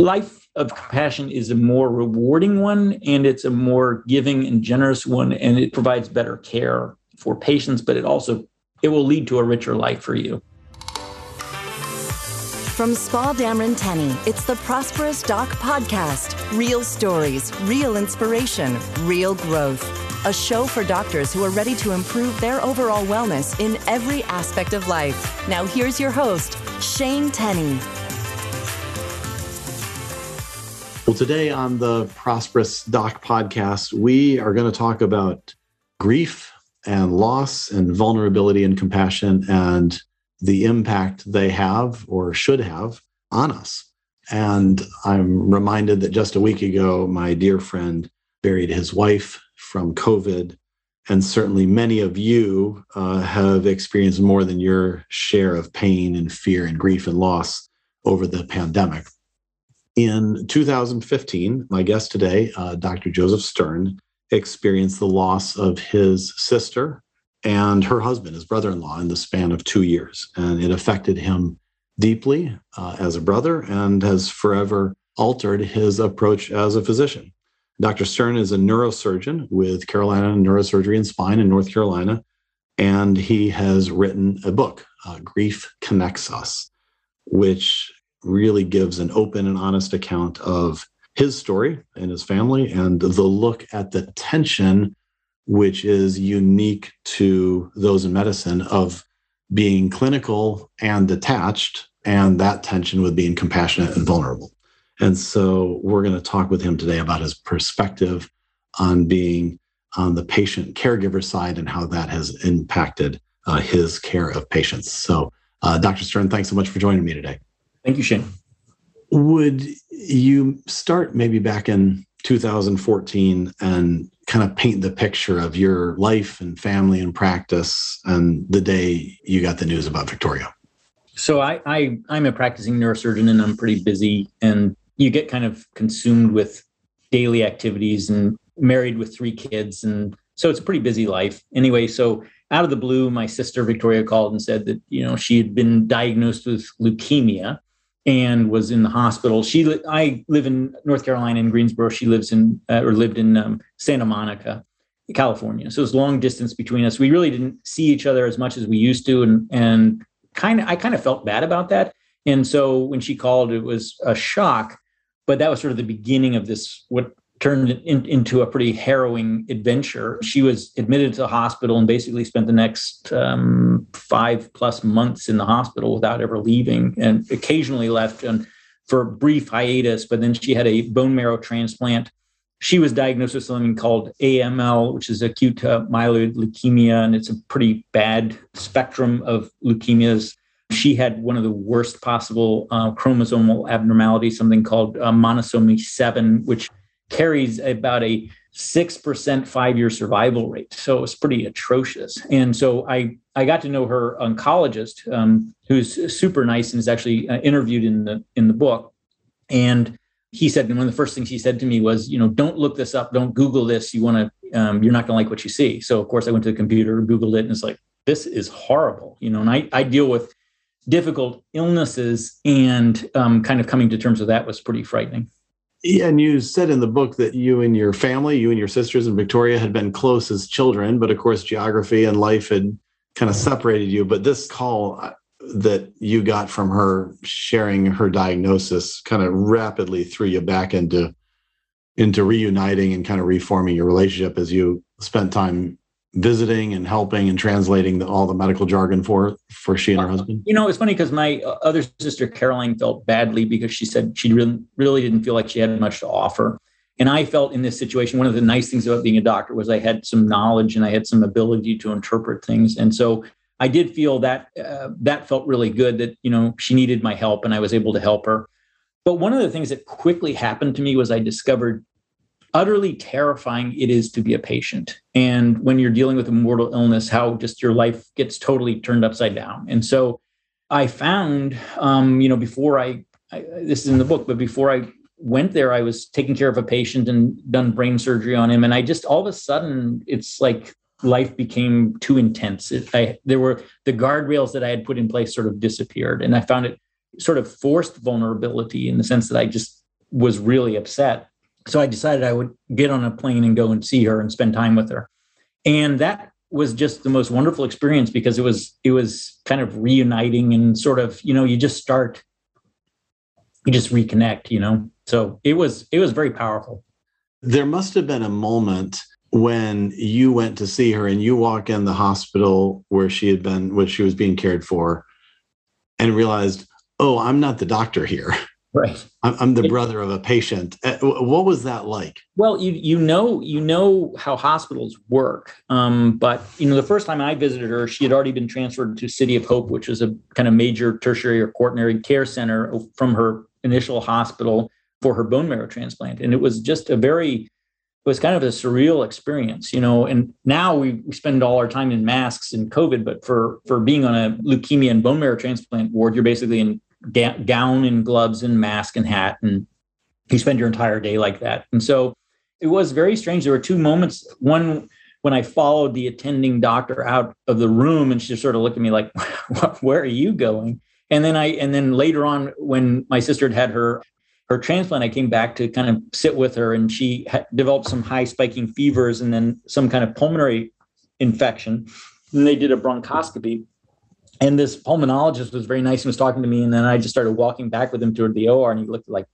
life of compassion is a more rewarding one and it's a more giving and generous one and it provides better care for patients but it also it will lead to a richer life for you from Spa Dameron Tenny, it's the Prosperous Doc Podcast. Real stories, real inspiration, real growth. A show for doctors who are ready to improve their overall wellness in every aspect of life. Now, here's your host, Shane Tenny. Well, today on the Prosperous Doc podcast, we are going to talk about grief and loss and vulnerability and compassion and the impact they have or should have on us. And I'm reminded that just a week ago, my dear friend buried his wife from COVID. And certainly many of you uh, have experienced more than your share of pain and fear and grief and loss over the pandemic. In 2015, my guest today, uh, Dr. Joseph Stern, experienced the loss of his sister and her husband, his brother in law, in the span of two years. And it affected him deeply uh, as a brother and has forever altered his approach as a physician. Dr. Stern is a neurosurgeon with Carolina Neurosurgery and Spine in North Carolina, and he has written a book, uh, Grief Connects Us, which really gives an open and honest account of his story and his family and the look at the tension which is unique to those in medicine of being clinical and detached and that tension with being compassionate and vulnerable. And so we're going to talk with him today about his perspective on being on the patient caregiver side and how that has impacted uh, his care of patients. So uh, dr stern thanks so much for joining me today thank you shane would you start maybe back in 2014 and kind of paint the picture of your life and family and practice and the day you got the news about Victoria? So I, I I'm a practicing neurosurgeon and I'm pretty busy and you get kind of consumed with daily activities and married with three kids and so it's a pretty busy life. Anyway, so out of the blue, my sister Victoria called and said that you know she had been diagnosed with leukemia and was in the hospital. She, I live in North Carolina in Greensboro. She lives in uh, or lived in um, Santa Monica, California. So it's long distance between us. We really didn't see each other as much as we used to, and and kind of I kind of felt bad about that. And so when she called, it was a shock. But that was sort of the beginning of this what turned in, into a pretty harrowing adventure. She was admitted to the hospital and basically spent the next um, five plus months in the hospital without ever leaving, and occasionally left and for a brief hiatus. But then she had a bone marrow transplant. She was diagnosed with something called AML, which is acute uh, myeloid leukemia, and it's a pretty bad spectrum of leukemias. She had one of the worst possible uh, chromosomal abnormalities, something called uh, monosomy 7, which carries about a 6% five year survival rate. So it was pretty atrocious. And so I, I got to know her oncologist, um, who's super nice and is actually uh, interviewed in the, in the book. And he said, and one of the first things he said to me was, you know, don't look this up, don't Google this. You want to, um, you're not going to like what you see. So of course I went to the computer, Googled it, and it's like, this is horrible, you know, and I, I deal with difficult illnesses and um, kind of coming to terms with that was pretty frightening. Yeah, and you said in the book that you and your family, you and your sisters and Victoria had been close as children, but of course, geography and life had kind of separated you. But this call uh, that you got from her sharing her diagnosis kind of rapidly threw you back into into reuniting and kind of reforming your relationship as you spent time visiting and helping and translating the, all the medical jargon for for she and her husband? You know, it's funny because my other sister Caroline felt badly because she said she really really didn't feel like she had much to offer. And I felt in this situation, one of the nice things about being a doctor was I had some knowledge and I had some ability to interpret things. And so I did feel that uh, that felt really good that you know she needed my help and I was able to help her. But one of the things that quickly happened to me was I discovered utterly terrifying it is to be a patient. And when you're dealing with a mortal illness, how just your life gets totally turned upside down. And so I found, um, you know, before I, I, this is in the book, but before I went there, I was taking care of a patient and done brain surgery on him. And I just all of a sudden, it's like life became too intense. It, I, there were the guardrails that I had put in place sort of disappeared. And I found it sort of forced vulnerability in the sense that I just was really upset. So I decided I would get on a plane and go and see her and spend time with her. And that was just the most wonderful experience because it was it was kind of reuniting and sort of, you know, you just start you just reconnect, you know. So it was it was very powerful. There must have been a moment when you went to see her and you walk in the hospital where she had been, where she was being cared for, and realized, oh, I'm not the doctor here. Right. I'm, I'm the brother of a patient. Uh, what was that like? Well, you you know you know how hospitals work, um, but you know the first time I visited her, she had already been transferred to City of Hope, which is a kind of major tertiary or quaternary care center from her initial hospital for her bone marrow transplant, and it was just a very it was kind of a surreal experience, you know. And now we, we spend all our time in masks and COVID, but for for being on a leukemia and bone marrow transplant ward, you're basically in ga- gown and gloves and mask and hat, and you spend your entire day like that. And so it was very strange. There were two moments. One when I followed the attending doctor out of the room, and she sort of looked at me like, "Where are you going?" And then I, and then later on, when my sister had had her her transplant, I came back to kind of sit with her, and she developed some high spiking fevers and then some kind of pulmonary infection. And they did a bronchoscopy. And this pulmonologist was very nice and was talking to me. And then I just started walking back with him toward the OR, and he looked like,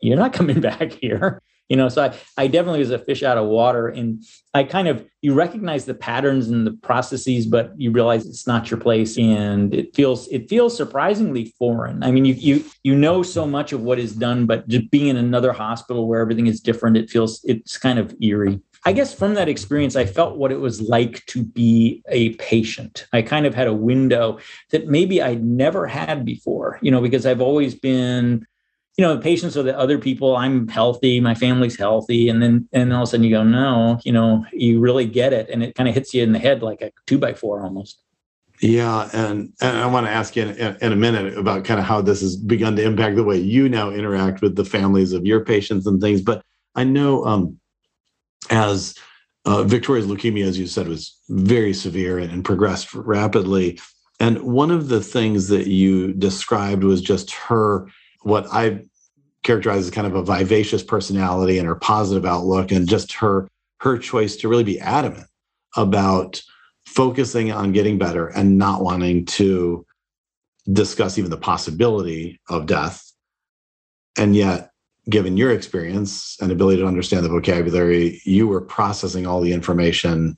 You're not coming back here you know so I, I definitely was a fish out of water and i kind of you recognize the patterns and the processes but you realize it's not your place and it feels it feels surprisingly foreign i mean you you you know so much of what is done but just being in another hospital where everything is different it feels it's kind of eerie I guess from that experience, I felt what it was like to be a patient. I kind of had a window that maybe I'd never had before, you know, because I've always been you know, patients are the other people. I'm healthy, my family's healthy, and then and all of a sudden you go, no, you know, you really get it, and it kind of hits you in the head like a two by four almost. Yeah, and, and I want to ask you in, in, a minute about kind of how this has begun to impact the way you now interact with the families of your patients and things. But I know um, as uh, Victoria's leukemia, as you said, was very severe and, and progressed rapidly. And one of the things that you described was just her what I characterize as kind of a vivacious personality and her positive outlook and just her her choice to really be adamant about focusing on getting better and not wanting to discuss even the possibility of death and yet given your experience and ability to understand the vocabulary you were processing all the information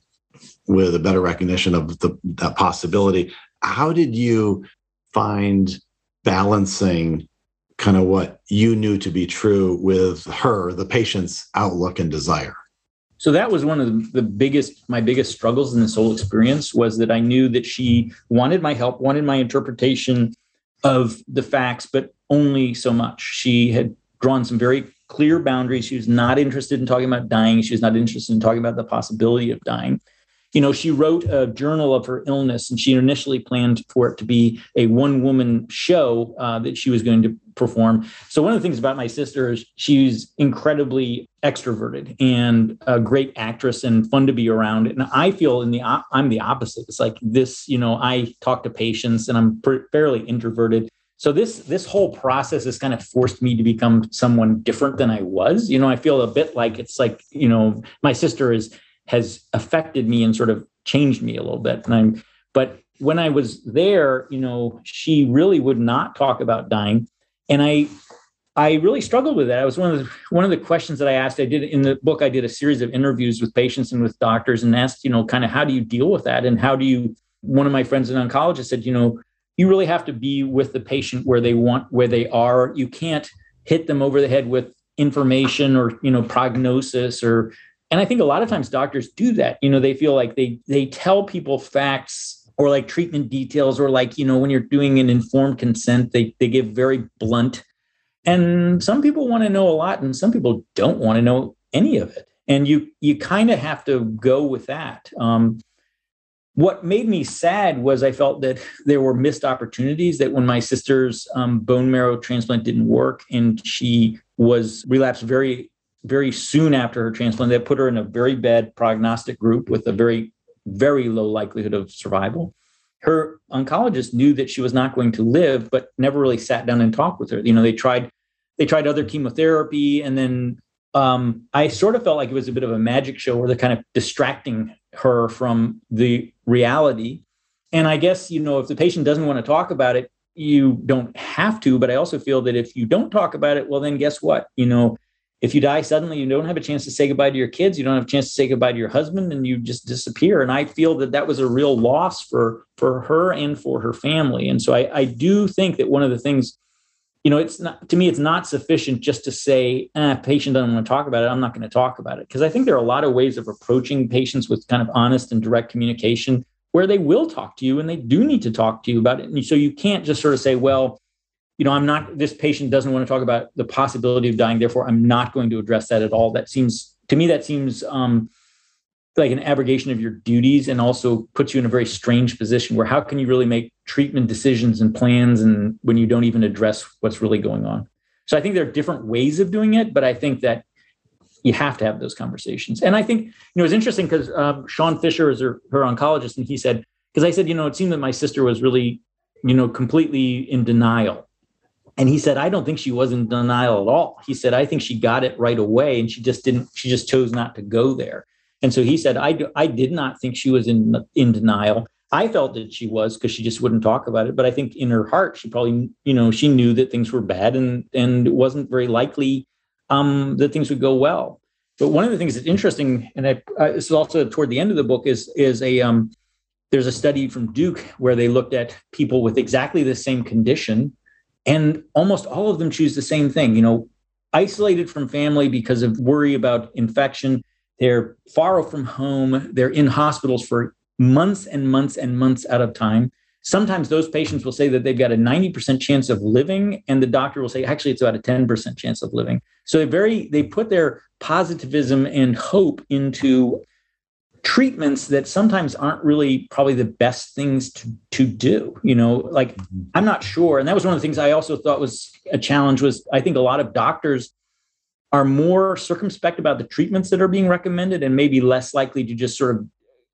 with a better recognition of the, that possibility how did you find balancing kind of what you knew to be true with her, the patient's outlook and desire? So that was one of the biggest, my biggest struggles in this whole experience was that I knew that she wanted my help, wanted my interpretation of the facts, but only so much. She had drawn some very clear boundaries. She was not interested in talking about dying. She was not interested in talking about the possibility of dying you know, she wrote a journal of her illness, and she initially planned for it to be a one woman show uh, that she was going to perform. So, one of the things about my sister is she's incredibly extroverted and a great actress and fun to be around. And I feel in the I'm the opposite. It's like this, you know, I talk to patients and I'm fairly introverted. So this this whole process has kind of forced me to become someone different than I was. You know, I feel a bit like it's like you know my sister is has affected me and sort of changed me a little bit. And I'm, but when I was there, you know, she really would not talk about dying, and I, I really struggled with that. I was one of the one of the questions that I asked. I did in the book. I did a series of interviews with patients and with doctors, and asked, you know, kind of how do you deal with that, and how do you? One of my friends, an oncologist, said, you know, you really have to be with the patient where they want, where they are. You can't hit them over the head with information or you know prognosis or and I think a lot of times doctors do that. You know, they feel like they they tell people facts or like treatment details or like, you know, when you're doing an informed consent, they they give very blunt. And some people want to know a lot and some people don't want to know any of it. And you you kind of have to go with that. Um, what made me sad was I felt that there were missed opportunities. That when my sister's um, bone marrow transplant didn't work and she was relapsed very very soon after her transplant, they put her in a very bad prognostic group with a very, very low likelihood of survival. Her oncologist knew that she was not going to live, but never really sat down and talked with her. You know, they tried they tried other chemotherapy, and then um, I sort of felt like it was a bit of a magic show where they're kind of distracting her from the reality. And I guess, you know, if the patient doesn't want to talk about it, you don't have to. But I also feel that if you don't talk about it, well, then guess what? You know, if you die suddenly, you don't have a chance to say goodbye to your kids. You don't have a chance to say goodbye to your husband, and you just disappear. And I feel that that was a real loss for for her and for her family. And so I, I do think that one of the things you know, it's not to me, it's not sufficient just to say, eh, patient doesn't want to talk about it. I'm not going to talk about it. Because I think there are a lot of ways of approaching patients with kind of honest and direct communication where they will talk to you and they do need to talk to you about it. And so you can't just sort of say, well, you know, I'm not, this patient doesn't want to talk about the possibility of dying. Therefore, I'm not going to address that at all. That seems, to me, that seems um, like an abrogation of your duties and also puts you in a very strange position where how can you really make treatment decisions and plans and when you don't even address what's really going on? So i think there are different ways of doing it but i think that you have to have those conversations. And i think you know it's interesting because um, sean fisher is her, her oncologist and he said because i said you know it seemed that my sister was really you know completely in denial. And he said i don't think she was in denial at all. He said i think she got it right away and she just didn't she just chose not to go there and so he said, I, do, I did not think she was in, in denial. I felt that she was because she just wouldn't talk about it. But I think in her heart, she probably, you know, she knew that things were bad and, and it wasn't very likely um, that things would go well. But one of the things that's interesting, and I, this is also toward the end of the book, is is a um, there's a study from Duke where they looked at people with exactly the same condition, and almost all of them choose the same thing. You know, isolated from family because of worry about infection, they're far from home. They're in hospitals for months and months and months out of time. Sometimes those patients will say that they've got a 90% chance of living, and the doctor will say, actually, it's about a 10% chance of living. So they very they put their positivism and hope into treatments that sometimes aren't really probably the best things to, to do you know like mm-hmm. i'm not sure and that was one of the things i also thought was a challenge was i think a lot of doctors are more circumspect about the treatments that are being recommended and maybe less likely to just sort of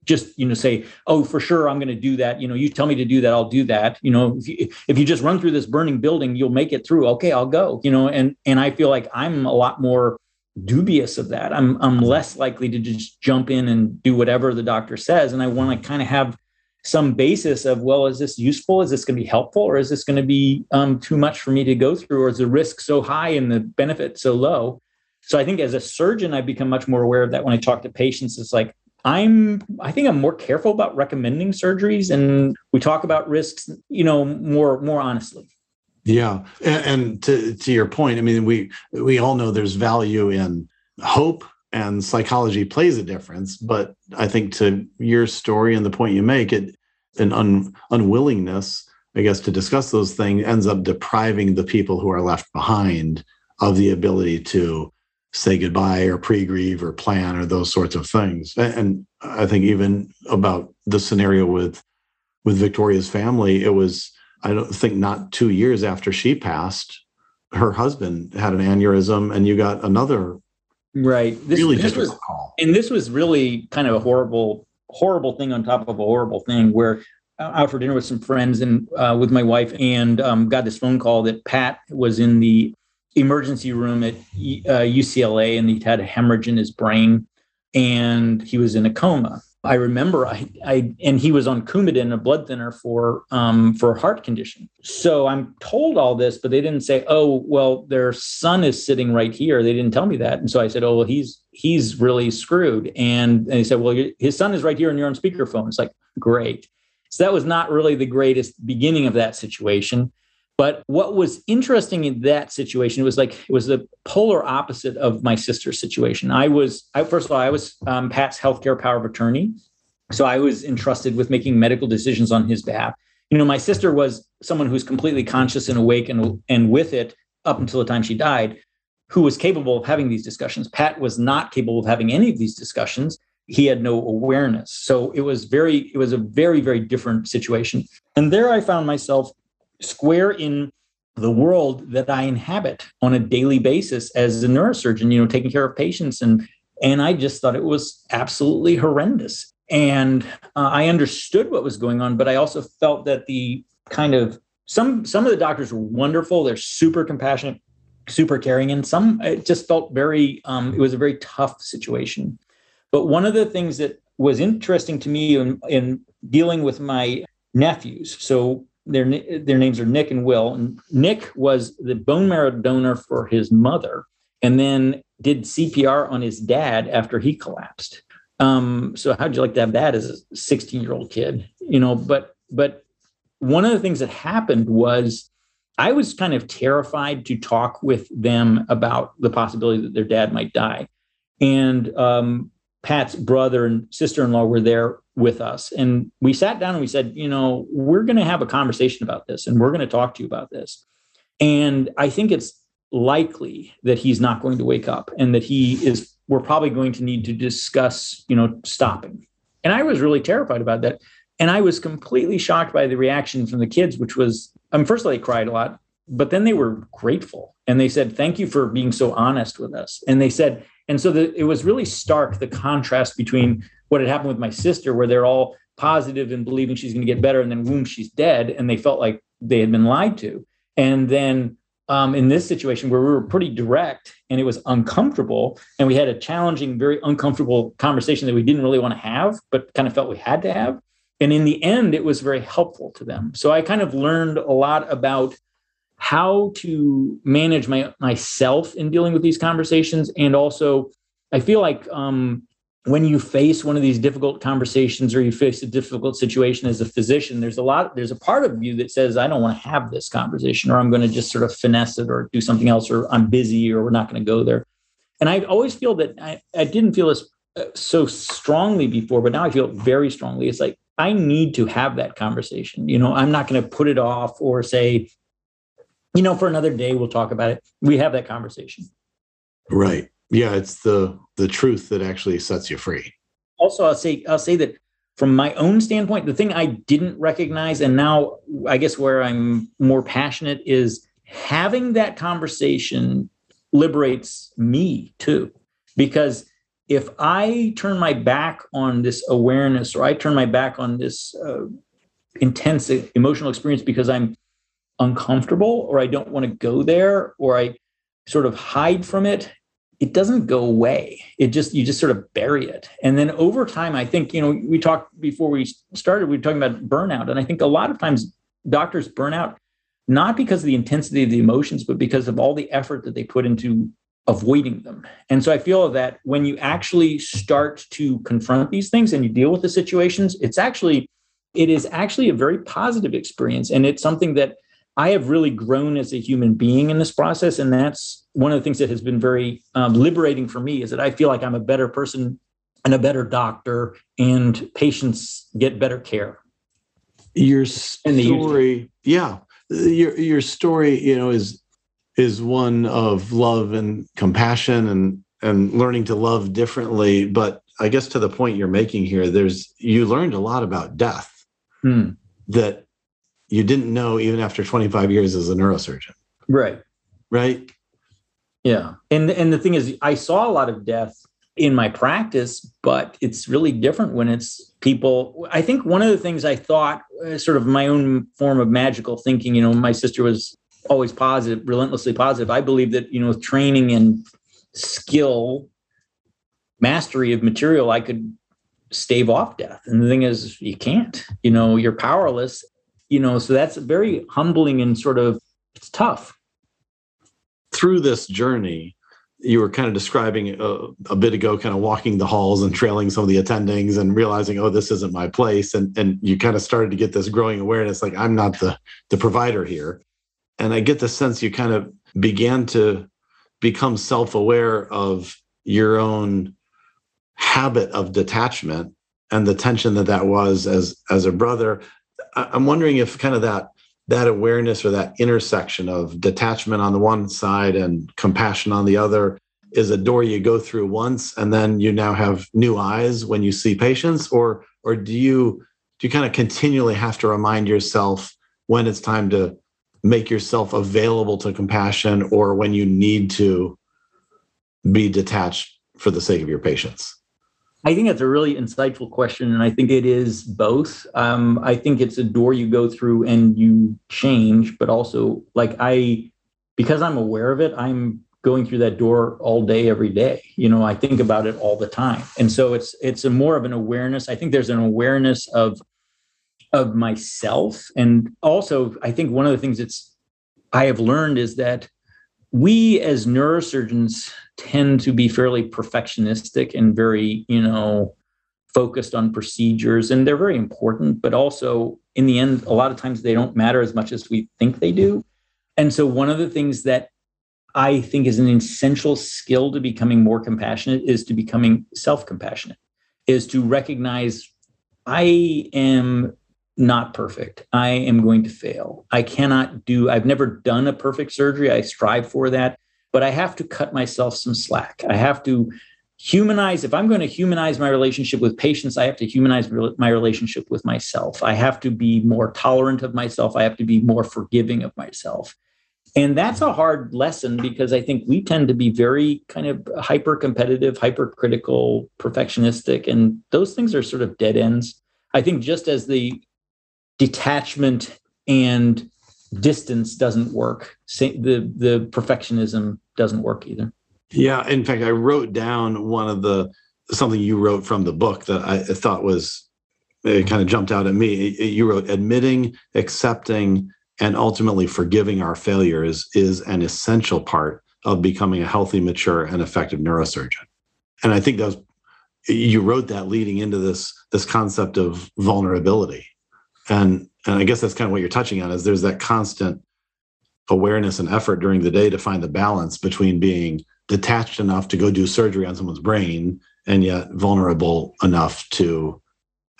just you know say oh for sure i'm going to do that. You know you tell me to do that i'll do that. You know if you, if you just run through this burning building you'll make it through. Okay i'll go you know and and i feel like i'm a lot more dubious of that. I'm i'm less likely to just jump in and do whatever the doctor says and i want to kind of have some basis of well is this useful? Is this going to be helpful? Or is this going to be um, too much for me to go through? Or is the risk so high and the benefit so low so I think as a surgeon, I've become much more aware of that when I talk to patients. It's like, I'm, I think I'm more careful about recommending surgeries and we talk about risks, you know, more, more honestly. Yeah. And, and to, to your point, I mean, we, we all know there's value in hope and psychology plays a difference. But I think to your story and the point you make, it, an un, unwillingness, I guess, to discuss those things ends up depriving the people who are left behind of the ability to say goodbye or pre-grieve or plan or those sorts of things. And I think even about the scenario with with Victoria's family, it was I don't think not two years after she passed, her husband had an aneurysm, and you got another right this, really this was, call. And this was really kind of a horrible, horrible thing on top of a horrible thing where out for dinner with some friends and uh, with my wife and um, got this phone call that Pat was in the emergency room at uh, UCLA and he'd had a hemorrhage in his brain and he was in a coma. I remember I, I and he was on Coumadin, a blood thinner for um, for heart condition. So I'm told all this, but they didn't say, "Oh, well, their son is sitting right here." They didn't tell me that, and so I said, "Oh, well, he's he's really screwed." And, and they said, "Well, his son is right here, and you're on speakerphone." It's like great. So that was not really the greatest beginning of that situation. But what was interesting in that situation was like it was the polar opposite of my sister's situation. I was, I, first of all, I was um, Pat's healthcare power of attorney, so I was entrusted with making medical decisions on his behalf. You know, my sister was someone who's completely conscious and awake and and with it up until the time she died, who was capable of having these discussions. Pat was not capable of having any of these discussions. He had no awareness, so it was very, it was a very, very different situation. And there, I found myself square in the world that I inhabit on a daily basis as a neurosurgeon, you know, taking care of patients. And, and I just thought it was absolutely horrendous. And uh, I understood what was going on, but I also felt that the kind of some some of the doctors were wonderful. They're super compassionate. super caring, and some it just felt very. Um, it was a very tough situation. But one of the things that was interesting to me in, in dealing with my nephews, so their their names are Nick and Will, Nick was the bone marrow donor for his mother, and then did CPR on his dad after he collapsed. Um, so how'd you like to have that as a 16 year old kid? You know, but but one of the things that happened was I was kind of terrified to talk with them about the possibility that their dad might die. And um, Pat's brother and sister in law were there with us. And we sat down and we said, you know, we're going to have a conversation about this and we're going to talk to you about this. And I think it's likely that he's not going to wake up and that he is, we're probably going to need to discuss, you know, stopping. And I was really terrified about that. And I was completely shocked by the reaction from the kids, which was, I mean, first they cried a lot, but then they were grateful and they said, thank you for being so honest with us. And they said, and so the, it was really stark the contrast between what had happened with my sister, where they're all positive and believing she's going to get better, and then boom, she's dead, and they felt like they had been lied to. And then um, in this situation where we were pretty direct and it was uncomfortable, and we had a challenging, very uncomfortable conversation that we didn't really want to have, but kind of felt we had to have. And in the end, it was very helpful to them. So I kind of learned a lot about how to manage my myself in dealing with these conversations and also i feel like um, when you face one of these difficult conversations or you face a difficult situation as a physician there's a lot there's a part of you that says i don't want to have this conversation or i'm going to just sort of finesse it or do something else or i'm busy or we're not going to go there and i always feel that i, I didn't feel this uh, so strongly before but now i feel very strongly it's like i need to have that conversation you know i'm not going to put it off or say you know, for another day, we'll talk about it. We have that conversation. Right. Yeah. It's the, the truth that actually sets you free. Also, I'll say, I'll say that from my own standpoint, the thing I didn't recognize, and now I guess where I'm more passionate is having that conversation liberates me too. Because if I turn my back on this awareness or I turn my back on this uh, intense emotional experience because I'm uncomfortable or I don't want to go there or I sort of hide from it, it doesn't go away. It just, you just sort of bury it. And then over time, I think, you know, we talked before we started, we were talking about burnout. And I think a lot of times doctors burn out not because of the intensity of the emotions, but because of all the effort that they put into avoiding them. And so I feel that when you actually start to confront these things and you deal with the situations, it's actually, it is actually a very positive experience. And it's something that I have really grown as a human being in this process. And that's one of the things that has been very um, liberating for me is that I feel like I'm a better person and a better doctor, and patients get better care. Your story, yeah, your your story, you know, is is one of love and compassion and and learning to love differently. But I guess to the point you're making here, there's you learned a lot about death hmm. that you didn't know even after 25 years as a neurosurgeon. Right. Right. Yeah. And and the thing is I saw a lot of death in my practice, but it's really different when it's people. I think one of the things I thought, uh, sort of my own form of magical thinking, you know, my sister was always positive, relentlessly positive. I believe that, you know, with training and skill, mastery of material, I could stave off death. And the thing is, you can't, you know, you're powerless you know so that's very humbling and sort of it's tough. Through this journey you were kind of describing a, a, bit ago kind of walking the halls and trailing some of the attendings and realizing oh this isn't my place. And and you kind of started to get this growing awareness like i'm not the the provider here. And i get the sense you kind of began to become self-aware of your own habit of detachment and the tension that that was as as a brother I'm wondering if kind of that that awareness or that intersection of detachment on the one side and compassion on the other is a door you go through once and then you now have new eyes when you see patients? Or or do you do you kind of continually have to remind yourself when it's time to make yourself available to compassion or when you need to be detached for the sake of your patients I think that's a really insightful question. And I think it is both. Um, I think it's a door you go through and you change, but also like I because I'm aware of it, I'm going through that door all day every day you know i think about it all the time and so it's it's a more of an awareness i think there's an awareness of of myself and also i think one of the things that's i have learned is that we as neurosurgeons tend to be fairly perfectionistic and very you know focused on procedures and they're very important but also in the end a lot of times they don't matter as much as we think they do and so one of the things that I think is an essential skill to becoming more compassionate is to becoming self compassionate, is to recognize I am not perfect. I am going to fail. I cannot do, I've never done a perfect surgery. I strive for that, but I have to cut myself some slack. I have to humanize, if I'm going to humanize my relationship with patients, I have to humanize my relationship with myself. I have to be more tolerant of myself. I have to be more forgiving of myself. And that's a hard lesson because I think we tend to be very kind of hyper competitive, hypercritical, perfectionistic, and those things are sort of dead ends. I think just as the detachment and distance doesn't work, the the perfectionism doesn't work either. Yeah, in fact, I wrote down one of the something you wrote from the book that I thought was uh, it kind of jumped out at me. You wrote admitting, accepting, and ultimately forgiving our failures is an essential part of becoming a healthy, mature, and effective neurosurgeon. And I think that was, you wrote that leading into this this concept of vulnerability. And and I guess that's kind of what you're touching on is there's that constant awareness and effort during the day to find the balance between being detached enough to go do surgery on someone's brain and yet vulnerable enough to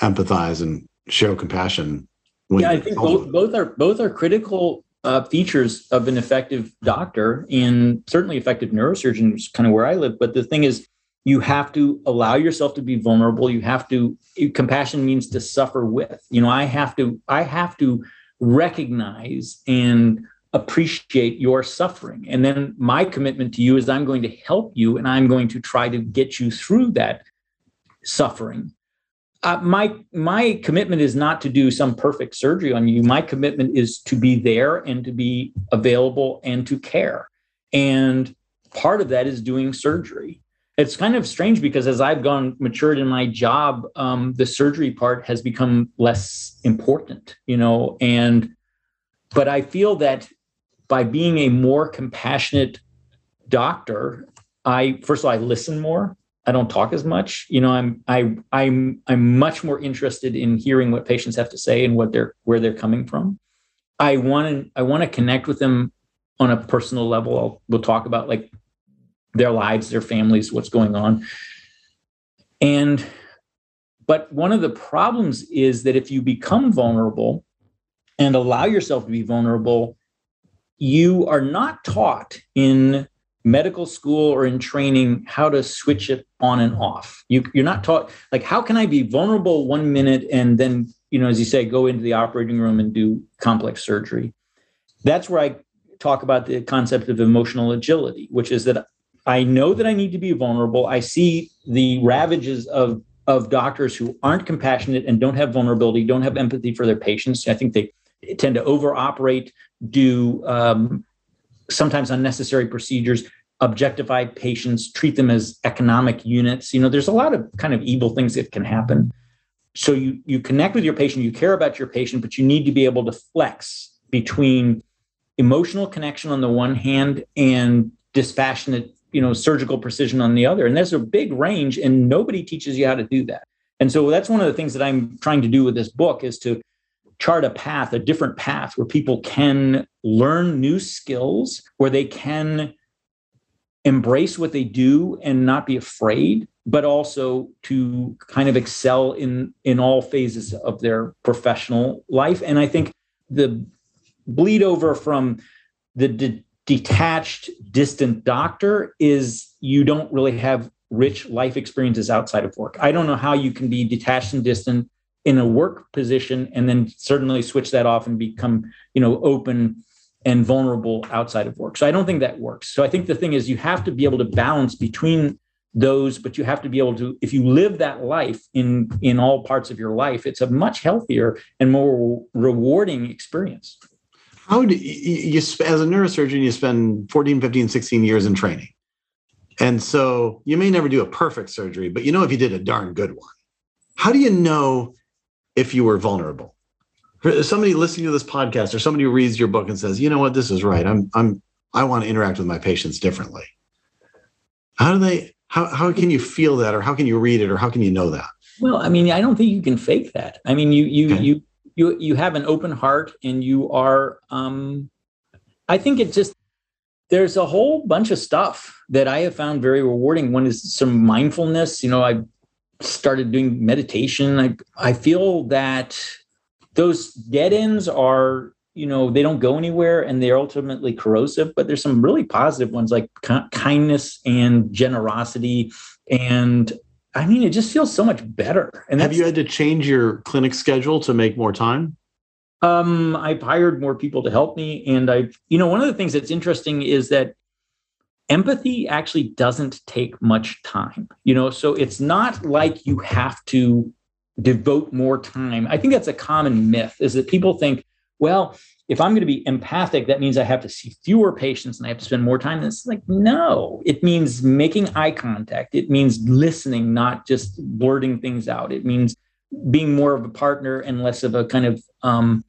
empathize and show compassion yeah, I think both, both are both are critical uh, features of an effective doctor and certainly effective neurosurgeon, which is kind of where I live. But the thing is, you have to allow yourself to be vulnerable. You have to compassion means to suffer with. You know, I have to I have to recognize and appreciate your suffering. And then my commitment to you is I'm going to help you and I'm going to try to get you through that suffering uh, my my commitment is not to do some perfect surgery on you. My commitment is to be there and to be available and to care. And part of that is doing surgery. It's kind of strange because as I've gone matured in my job, um, the surgery part has become less important, you know. And but I feel that by being a more compassionate doctor, I first of all I listen more I don't talk as much. You know, I'm I I'm I'm much more interested in hearing what patients have to say and what they're where they're coming from. I want to I want to connect with them on a personal level. I'll, we'll talk about like their lives, their families, what's going on. And but one of the problems is that if you become vulnerable and allow yourself to be vulnerable, you are not taught in medical school or in training how to switch it on and off. You, you're not taught like how can I be vulnerable one minute and then you know as you say go into the operating room and do complex surgery. That's where I talk about the concept of emotional agility, which is that I know that I need to be vulnerable. I see the ravages of of doctors who aren't compassionate and don't have vulnerability, don't have empathy for their patients. I think they tend to overoperate, do um, sometimes unnecessary procedures, objectify patients, treat them as economic units. You know, there's a lot of kind of evil things that can happen. So you you connect with your patient, you care about your patient, but you need to be able to flex between emotional connection on the one hand and dispassionate, you know, surgical precision on the other. And there's a big range and nobody teaches you how to do that. And so that's one of the things that I'm trying to do with this book is to chart a path, a different path where people can learn new skills, where they can embrace what they do and not be afraid, but also to kind of excel in in all phases of their professional life. And I think the bleed over from the de- detached, distant doctor is you don't really have rich life experiences outside of work. I don't know how you can be detached and distant in a work position and then certainly switch that off and become you know open and vulnerable outside of work. So i don't think that works. So i think the thing is you have to be able to balance between those but you have to be able to if you live that life in in all parts of your life it's a much healthier and more rewarding experience How do you, you as a neurosurgeon, you spend 14, 15, 16 years in training. And so you may never do a perfect surgery, but you know if you did a darn good one. How do you know if you were vulnerable? For somebody listening to this podcast or somebody who reads your book and says, you know what, this is right. I'm I'm I want to interact with my patients differently. How do they how how can you feel that or how can you read it or how can you know that? Well, I mean, I don't think you can fake that. I mean, you you okay. you you you have an open heart and you are um I think it just there's a whole bunch of stuff that I have found very rewarding. One is some mindfulness. You know, I started doing meditation. I I feel that those dead ends are you know they don't go anywhere and they're ultimately corrosive but there's some really positive ones like kindness and generosity and i mean it just feels so much better. And have you had to change your clinic schedule to make more time? Um i've hired more people to help me. And i've you know one of the things that's interesting is that empathy actually doesn't take much time you know? So it's not like you have to devote more time. I think that's a common myth is that people think well, if I'm going to be empathic, that means I have to see fewer patients and I have to spend more time. It's like, no, it means making eye contact. It means listening, not just blurting things out. It means being more of a partner and less of a kind of um,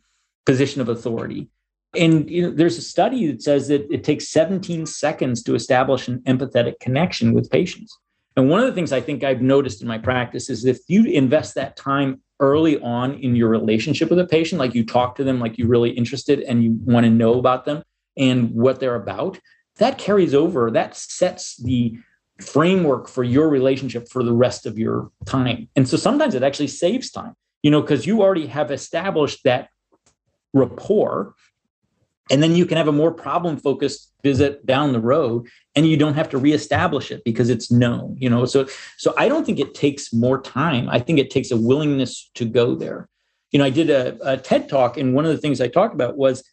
position of authority. And you know, there's a study that says that it takes 17 seconds to establish an empathetic connection with patients. And one of the things I think I've noticed in my practice is if you invest that time early on in your relationship with a patient, like you talk to them like you're really interested and you want to know about them and what they're about, that carries over. That sets the framework for your relationship for the rest of your time. And so sometimes it actually saves time, you know, because you already have established that rapport and then you can have a more problem focused visit down the road and you don't have to reestablish it because it's known you know? So so i don't think it takes more time. I think it takes a willingness to go there. You know i did a, a ted talk and one of the things i talked about was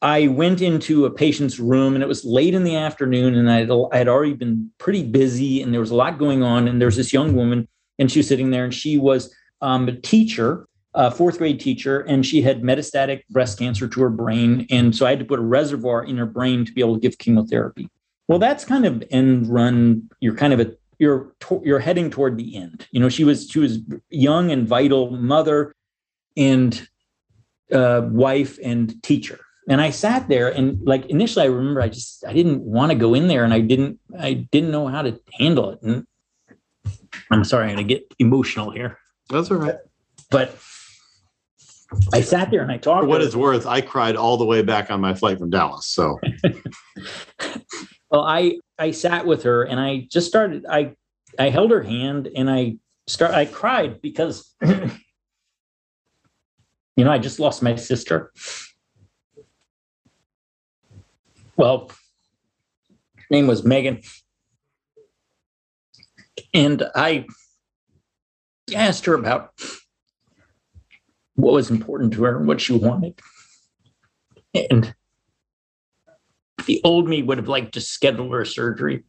i went into a patient's room and it was late in the afternoon and i had, I had already been pretty busy and there was a lot going on and there was this young woman and she was sitting there and she was um, a teacher a fourth grade teacher, and she had metastatic breast cancer to her brain. And so I had to put a reservoir in her brain to be able to give chemotherapy. Well, that's kind of end run. You're kind of a you're you're heading toward the end. You know, she was she was young and vital mother, and uh, wife and teacher. And I sat there and like initially, I remember I just I didn't want to go in there, and I didn't I didn't know how to handle it. And I'm sorry, I'm to get emotional here. That's all right. But I sat there and I talked. For what it's worth, I cried all the way back on my flight from Dallas. So, well, I I sat with her and I just started. I I held her hand and I start. I cried because you know I just lost my sister. Well, her name was Megan, and I asked her about what was important to her and what she wanted. And the old me would have liked to schedule her surgery.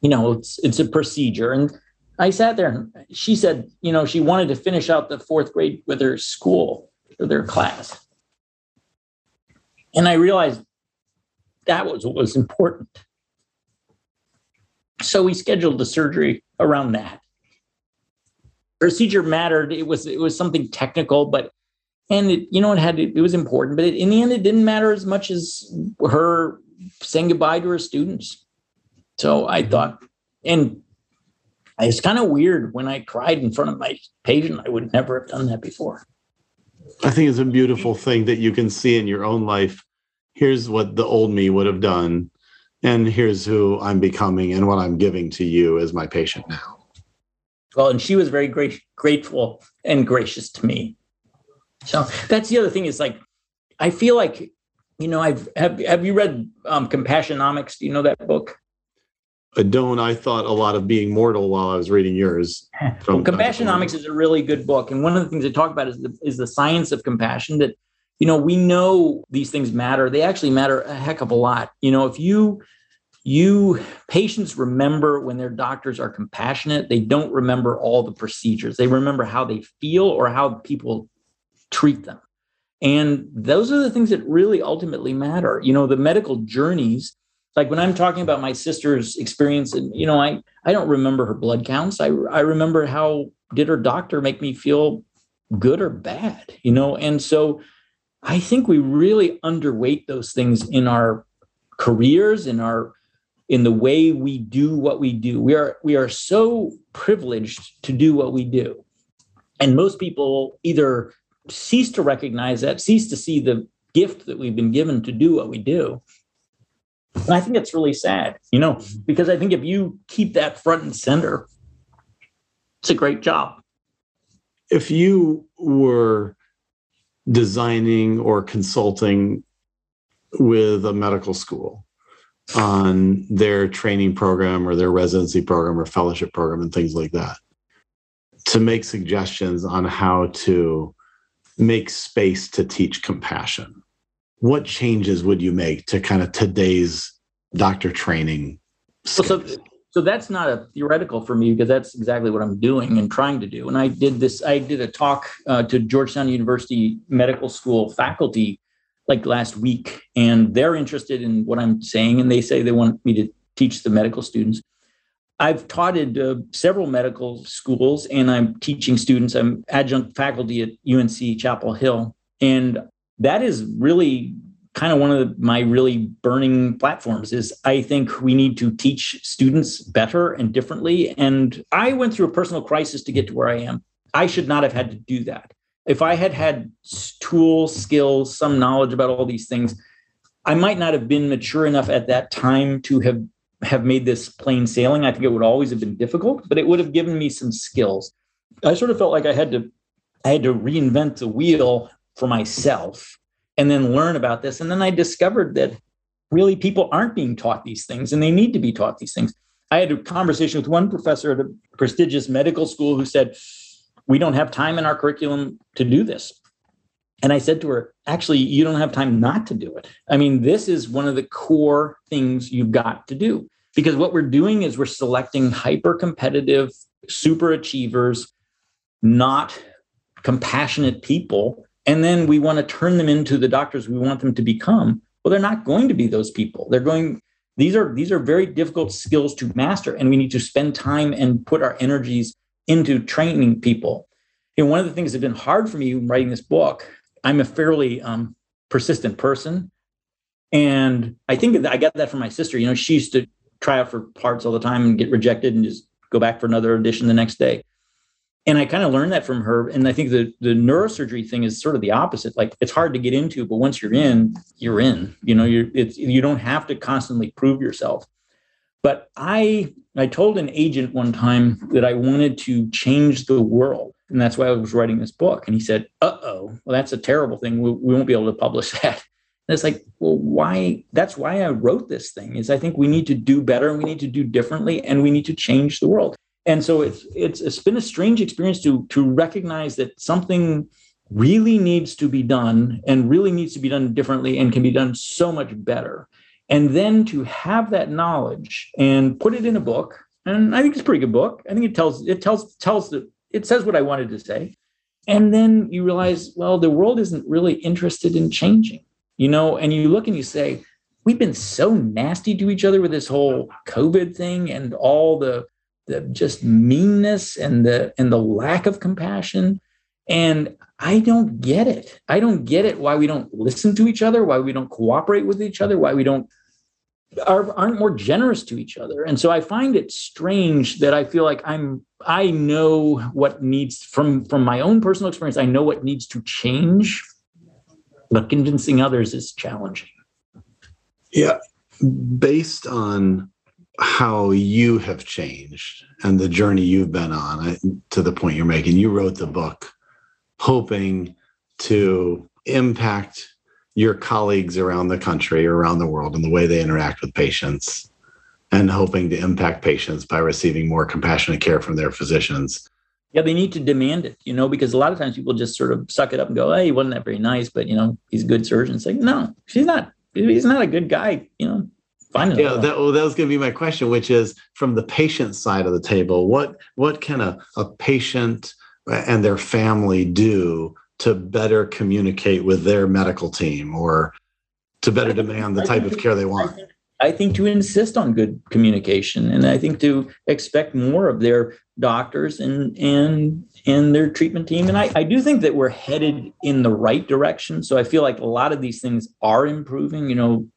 You know, it's it's a procedure. And I sat there and she said, you know, she wanted to finish out the fourth grade with her school or their class. And I realized that was what was important. So we scheduled the surgery around that procedure mattered. It was it was something technical, but and it, you know it had it was important, but it, in the end it didn't matter as much as her saying goodbye to her students. So I mm-hmm. thought, and it's kind of weird when I cried in front of my patient. I would never have done that before. I think it's a beautiful thing that you can see in your own life. Here's what the old me would have done, and here's who I'm becoming and what I'm giving to you as my patient now well, and she was very great, grateful and gracious to me. So that's the other thing is like, I feel like, you know, I've have have you read um, Compassionomics? Do you know that book? I don't. I thought a lot of being mortal while I was reading yours. well, Compassionomics is a really good book, and one of the things they talk about is the, is the science of compassion. That you know we know these things matter. They actually matter a heck of a lot. You know, if you you patients remember when their doctors are compassionate they don't remember all the procedures they remember how they feel or how people treat them And those are the things that really ultimately matter. You know, the medical journeys, like when I'm talking about my sister's experience, and, you know, I, I don't remember her blood counts. I, I remember how did her doctor make me feel good or bad, you know? And so I think we really underweight those things in our careers, in our in the way we do what we do. We are we are so privileged to do what we do. And most people either cease to recognize that, cease to see the gift that we've been given to do what we do. And I think it's really sad, you know, because I think if you keep that front and center, it's a great job. If you were designing or consulting with a medical school on their training program or their residency program or fellowship program and things like that, to make suggestions on how to make space to teach compassion. What changes would you make to kind of today's doctor training? So, so that's not a theoretical for me because that's exactly what I'm doing and trying to do. And I did this, I did a talk uh, to Georgetown University Medical School faculty like last week, and they're interested in what I'm saying. And they say they want me to teach the medical students. I've taught at uh, several medical schools and I'm teaching students. I'm adjunct faculty at UNC Chapel Hill. And that is really kind of one of the, my really burning platforms is I think we need to teach students better and differently. And I went through a personal crisis to get to where I am. I should not have had to do that. If I had had tools, skills, some knowledge about all these things, I might not have been mature enough at that time to have have made this plain sailing. I think it would always have been difficult, but it would have given me some skills. I sort of felt like I had to I had to reinvent the wheel for myself and then learn about this. And then I discovered that really people aren't being taught these things and they need to be taught these things. I had a conversation with one professor at a prestigious medical school who said, We don't have time in our curriculum to do this. And I said to her, actually, you don't have time not to do it. I mean, this is one of the core things you've got to do because what we're doing is we're selecting hyper competitive super achievers, not compassionate people. And then we want to turn them into the doctors we want them to become. Well, they're not going to be those people. They're going, these are these are very difficult skills to master. And we need to spend time and put our energies into training people. And one of the things that's been hard for me writing this book I'm a fairly um, persistent person. And I think I got that from my sister. You know, she used to try out for parts all the time and get rejected and just go back for another audition the next day. And I kind of learned that from her. And I think the the neurosurgery thing is sort of the opposite. Like it's hard to get into, but once you're in, you're in. You know, you're it's you don't have to constantly prove yourself. But I I told an agent one time that I wanted to change the world. And that's why I was writing this book. And he said, uh oh, well, that's a terrible thing. We, we won't be able to publish that. And it's like, well, why? That's why I wrote this thing. Is I think we need to do better and we need to do differently and we need to change the world. And so it's it's it's been a strange experience to to recognize that something really needs to be done and really needs to be done differently and can be done so much better. And then to have that knowledge and put it in a book. And I think it's a pretty good book. I think it tells it tells tells the it says what I wanted to say. And then you realize, well, the world isn't really interested in changing, you know, and you look and you say, we've been so nasty to each other with this whole COVID thing and all the the just meanness and the and the lack of compassion. And I don't get it. I don't get it why we don't listen to each other, why we don't cooperate with each other, why we don't are, aren't more generous to each other. And so I find it strange that I feel like I'm I know what needs from from my own personal experience, I know what needs to change, but convincing others is challenging. Yeah. Based on how you have changed and the journey you've been on to the point you're making, you wrote the book hoping to impact your colleagues around the country or around the world and the way they interact with patients and hoping to impact patients by receiving more compassionate care from their physicians. Yeah, they need to demand it, you know, because a lot of times people just sort of suck it up and go, "Hey, he wasn't that very nice, but you know, he's a good surgeon." It's like, no, she's not. He's not a good guy, you know. Fine. Yeah, that, well, that was going to be my question, which is from the patient side of the table, what what can a, a patient and their family do to better communicate with their medical team or to better demand the type of care they want? I think to insist on good communication and I think to expect more of their doctors and and and their treatment team. And I, I do think that we're headed in the right direction. So I feel like a lot of these things are improving. You know,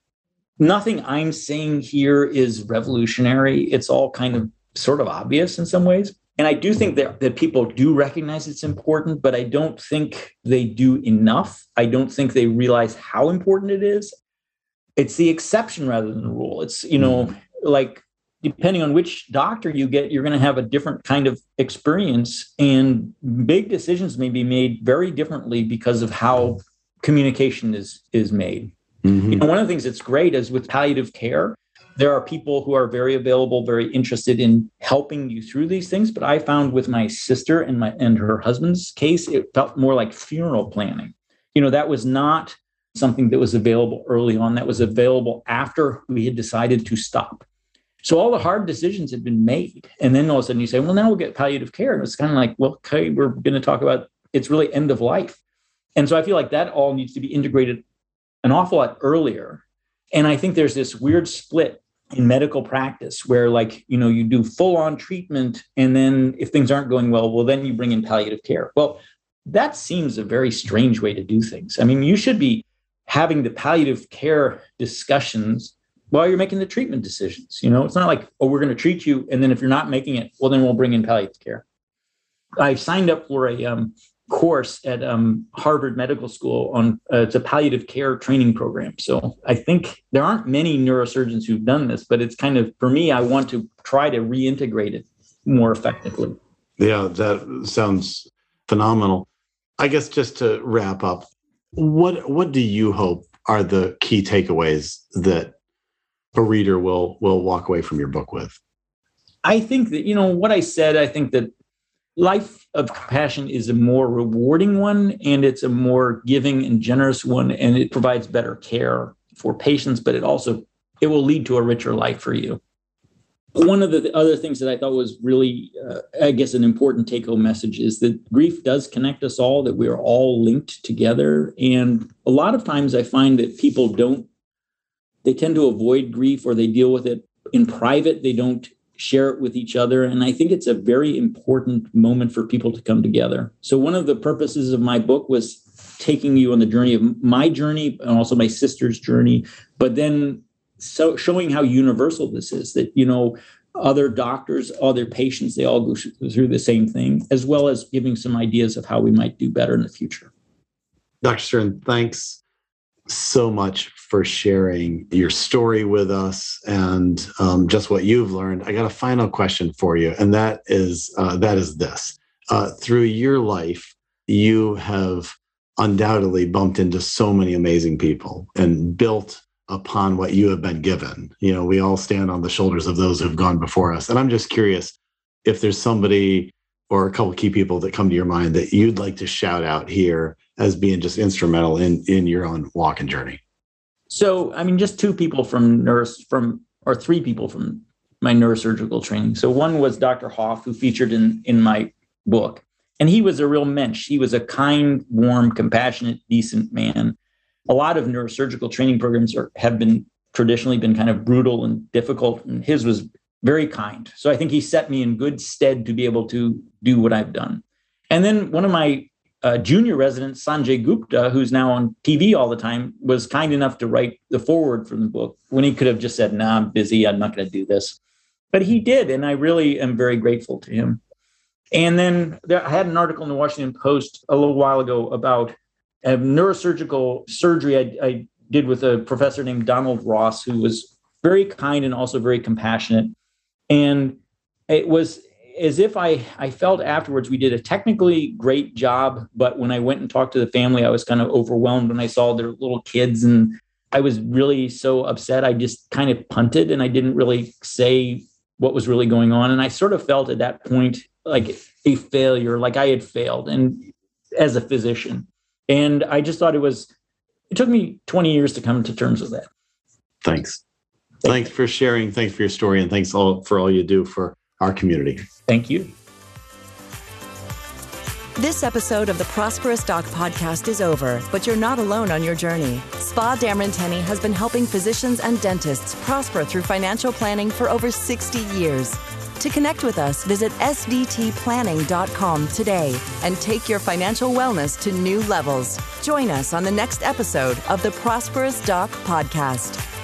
nothing I'm saying here is revolutionary. It's all kind of sort of obvious in some ways. And I do think that, that people do recognize it's important, but I don't think they do enough. I don't think they realize how important it is it's the exception rather than the rule. It's, you know, mm-hmm. like depending on which doctor you get, you're going to have a different kind of experience. And big decisions may be made very differently because of how communication is is made. Mm-hmm. You know, one of the things that's great is with palliative care, there are people who are very available, very interested in helping you through these things. But I found with my sister and my and her husband's case, it felt more like funeral planning. You know, that was not something that was available early on that was available after we had decided to stop. So all the hard decisions had been made. And then all of a sudden you say, well, now we'll get palliative care. And it's kind of like, well, okay, we're going to talk about it's really end of life. And so I feel like that all needs to be integrated an awful lot earlier. And I think there's this weird split in medical practice where like, you know, you do full on treatment and then if things aren't going well, well, then you bring in palliative care. Well, that seems a very strange way to do things. I mean, you should be having the palliative care discussions while you're making the treatment decisions. You know, it's not like, oh, we're going to treat you. And then if you're not making it, well, then we'll bring in palliative care. I signed up for a um, course at um, Harvard Medical School on uh, it's a palliative care training program. So I think there aren't many neurosurgeons who've done this, but it's kind of for me. I want to try to reintegrate it more effectively. Yeah, that sounds phenomenal. I guess just to wrap up, what what do you hope are the key takeaways that a reader will will walk away from your book with? I think that you know what I said. I think that life of compassion is a more rewarding one, and it's a more giving and generous one, and it provides better care for patients. But it also it will lead to a richer life for you one of the other things that I thought was really, uh, I guess, an important take home message is that grief does connect us all, that we are all linked together. And a lot of times I find that people don't, they tend to avoid grief or they deal with it in private. They don't share it with each other. And I think it's a very important moment for people to come together. So, one of the purposes of my book was taking you on the journey of my journey and also my sister's journey, but then so showing how universal this is that you know other doctors other patients they all go through the same thing as well as giving some ideas of how we might do better in the future dr stern thanks so much for sharing your story with us and um, just what you've learned i got a final question for you and that is uh, that is this uh, through your life you have undoubtedly bumped into so many amazing people and built upon what you have been given. You know, we all stand on the shoulders of those who've gone before us. And I'm just curious if there's somebody or a couple key people that come to your mind that you'd like to shout out here as being just instrumental in in your own walk and journey. So, I mean, just two people from nurse from or three people from my neurosurgical training. So one was Dr. Hoff, who featured in in my book. And he was a real mensch. He was a kind, warm, compassionate, decent man a lot of neurosurgical training programs are, have been traditionally been kind of brutal and difficult, and his was very kind. So I think he set me in good stead to be able to do what I've done. And then one of my uh, junior resident Sanjay Gupta, who's now on TV all the time, was kind enough to write the foreword for the book when he could have just said, "Nah, I'm busy. I'm not going to do this." But he did, and I really am very grateful to him. And then there, I had an article in the Washington Post a little while ago about a neurosurgical surgery I, I did with a professor named Donald Ross, who was very kind and also very compassionate. And it was as if I, I felt afterwards we did a technically great job, but when I went and talked to the family, I was kind of overwhelmed when I saw their little kids and I was really so upset. I just kind of punted and I didn't really say what was really going on. And I sort of felt at that point like a failure, like I had failed and as a physician. And I just thought it was, it took me 20 years to come to terms with that. Thanks. Thank thanks for sharing. Thanks for your story. And thanks all for all you do for our community. Thank you. This episode of the Prosperous Doc podcast is over, but you're not alone on your journey. Spaugh Dameron Tenny has been helping physicians and dentists prosper through financial planning for over 60 years. To connect with us, visit sdtplanning.com today and take your financial wellness to new levels. Join us on the next episode of the Prosperous Doc podcast.